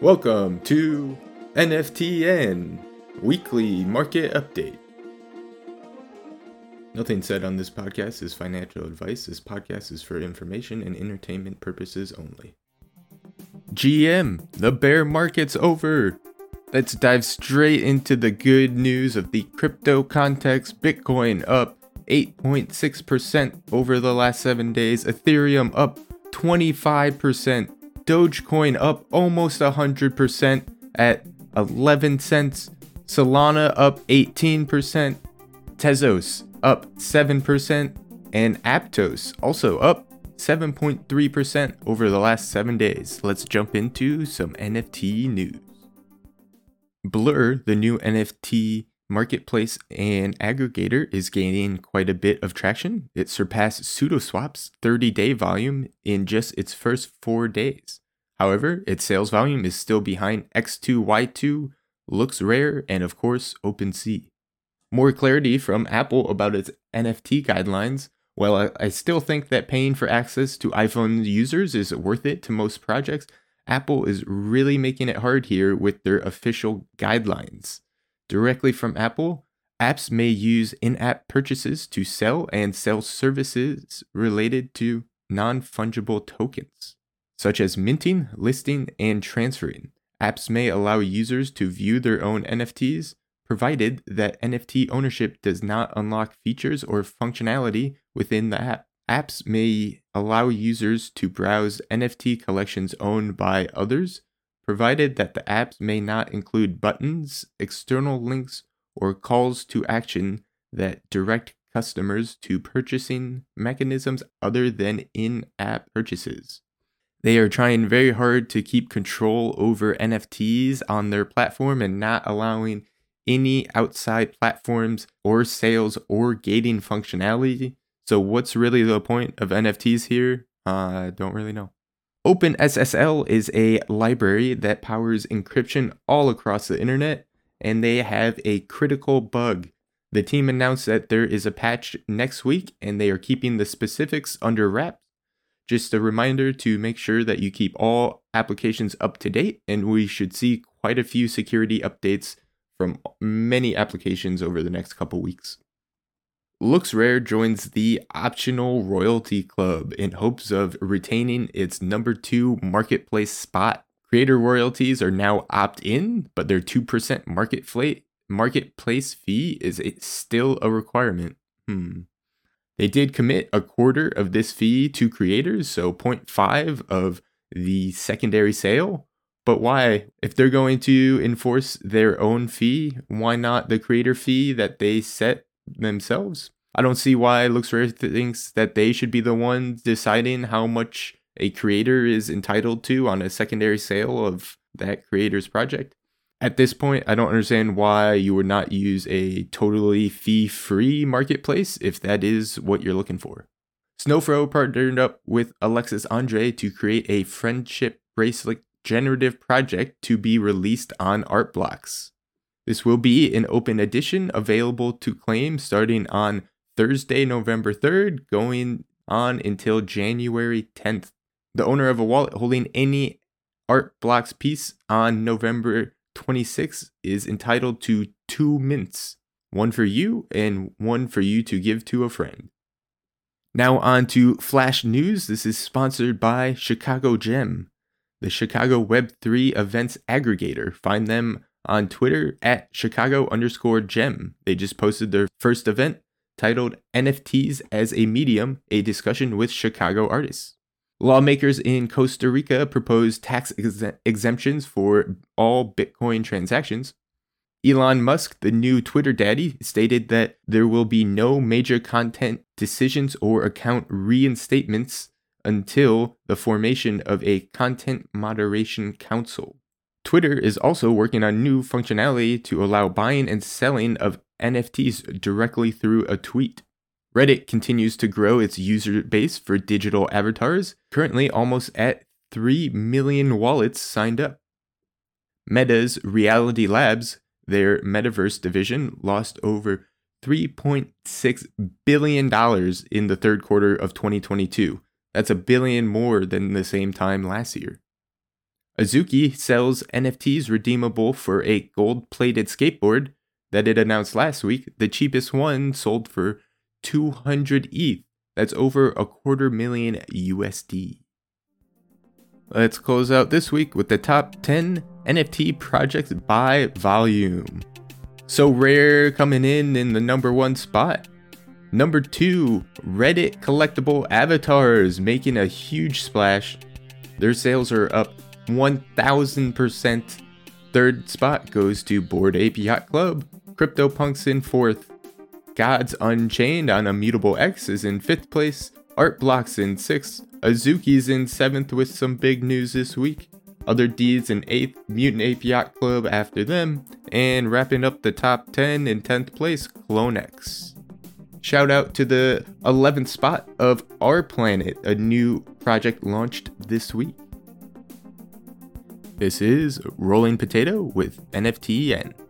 Welcome to NFTN Weekly Market Update. Nothing said on this podcast is financial advice. This podcast is for information and entertainment purposes only. GM, the bear market's over. Let's dive straight into the good news of the crypto context. Bitcoin up 8.6% over the last seven days, Ethereum up 25%, Dogecoin up almost 100% at 11 cents, Solana up 18%, Tezos up 7%, and Aptos also up 7.3% over the last seven days. Let's jump into some NFT news. Blur, the new NFT marketplace and aggregator, is gaining quite a bit of traction. It surpassed Sudoswap's 30 day volume in just its first four days. However, its sales volume is still behind X2Y2, Looks Rare, and of course, OpenSea. More clarity from Apple about its NFT guidelines. While I, I still think that paying for access to iPhone users is worth it to most projects, Apple is really making it hard here with their official guidelines. Directly from Apple, apps may use in app purchases to sell and sell services related to non fungible tokens, such as minting, listing, and transferring. Apps may allow users to view their own NFTs, provided that NFT ownership does not unlock features or functionality within the app. Apps may allow users to browse NFT collections owned by others, provided that the apps may not include buttons, external links, or calls to action that direct customers to purchasing mechanisms other than in app purchases. They are trying very hard to keep control over NFTs on their platform and not allowing any outside platforms or sales or gating functionality so what's really the point of NFTs here? I uh, don't really know. OpenSSL is a library that powers encryption all across the internet, and they have a critical bug. The team announced that there is a patch next week, and they are keeping the specifics under wraps. Just a reminder to make sure that you keep all applications up to date, and we should see quite a few security updates from many applications over the next couple weeks. LooksRare joins the optional royalty club in hopes of retaining its number two marketplace spot. Creator royalties are now opt in, but their 2% market fla- marketplace fee is still a requirement. Hmm. They did commit a quarter of this fee to creators, so 0.5 of the secondary sale. But why? If they're going to enforce their own fee, why not the creator fee that they set themselves. I don't see why LooksRare thinks that they should be the ones deciding how much a creator is entitled to on a secondary sale of that creator's project. At this point, I don't understand why you would not use a totally fee free marketplace if that is what you're looking for. Snowfro partnered up with Alexis Andre to create a friendship bracelet generative project to be released on Art Blocks. This will be an open edition available to claim starting on Thursday, November 3rd, going on until January 10th. The owner of a wallet holding any Art Blocks piece on November 26th is entitled to two mints one for you and one for you to give to a friend. Now, on to Flash News. This is sponsored by Chicago Gem, the Chicago Web3 events aggregator. Find them on Twitter at Chicago underscore gem. They just posted their first event titled NFTs as a Medium, a discussion with Chicago artists. Lawmakers in Costa Rica proposed tax ex- exemptions for all Bitcoin transactions. Elon Musk, the new Twitter daddy, stated that there will be no major content decisions or account reinstatements until the formation of a content moderation council. Twitter is also working on new functionality to allow buying and selling of NFTs directly through a tweet. Reddit continues to grow its user base for digital avatars, currently almost at 3 million wallets signed up. Meta's Reality Labs, their metaverse division, lost over $3.6 billion in the third quarter of 2022. That's a billion more than the same time last year. Azuki sells NFTs redeemable for a gold plated skateboard that it announced last week. The cheapest one sold for 200 ETH. That's over a quarter million USD. Let's close out this week with the top 10 NFT projects by volume. Sorare coming in in the number one spot. Number two, Reddit collectible avatars making a huge splash. Their sales are up 1000%. Third spot goes to Bored Ape Yacht Club. CryptoPunks in fourth. Gods Unchained on Immutable X is in fifth place. Art Blocks in sixth. Azuki's in seventh with some big news this week. Otherdeeds in eighth. Mutant Ape Yacht Club after them. And wrapping up the top 10 in 10th place, CloneX. Shout out to the 11th spot of Our Planet, a new project launched this week. This is Rolling Potato with NFTN.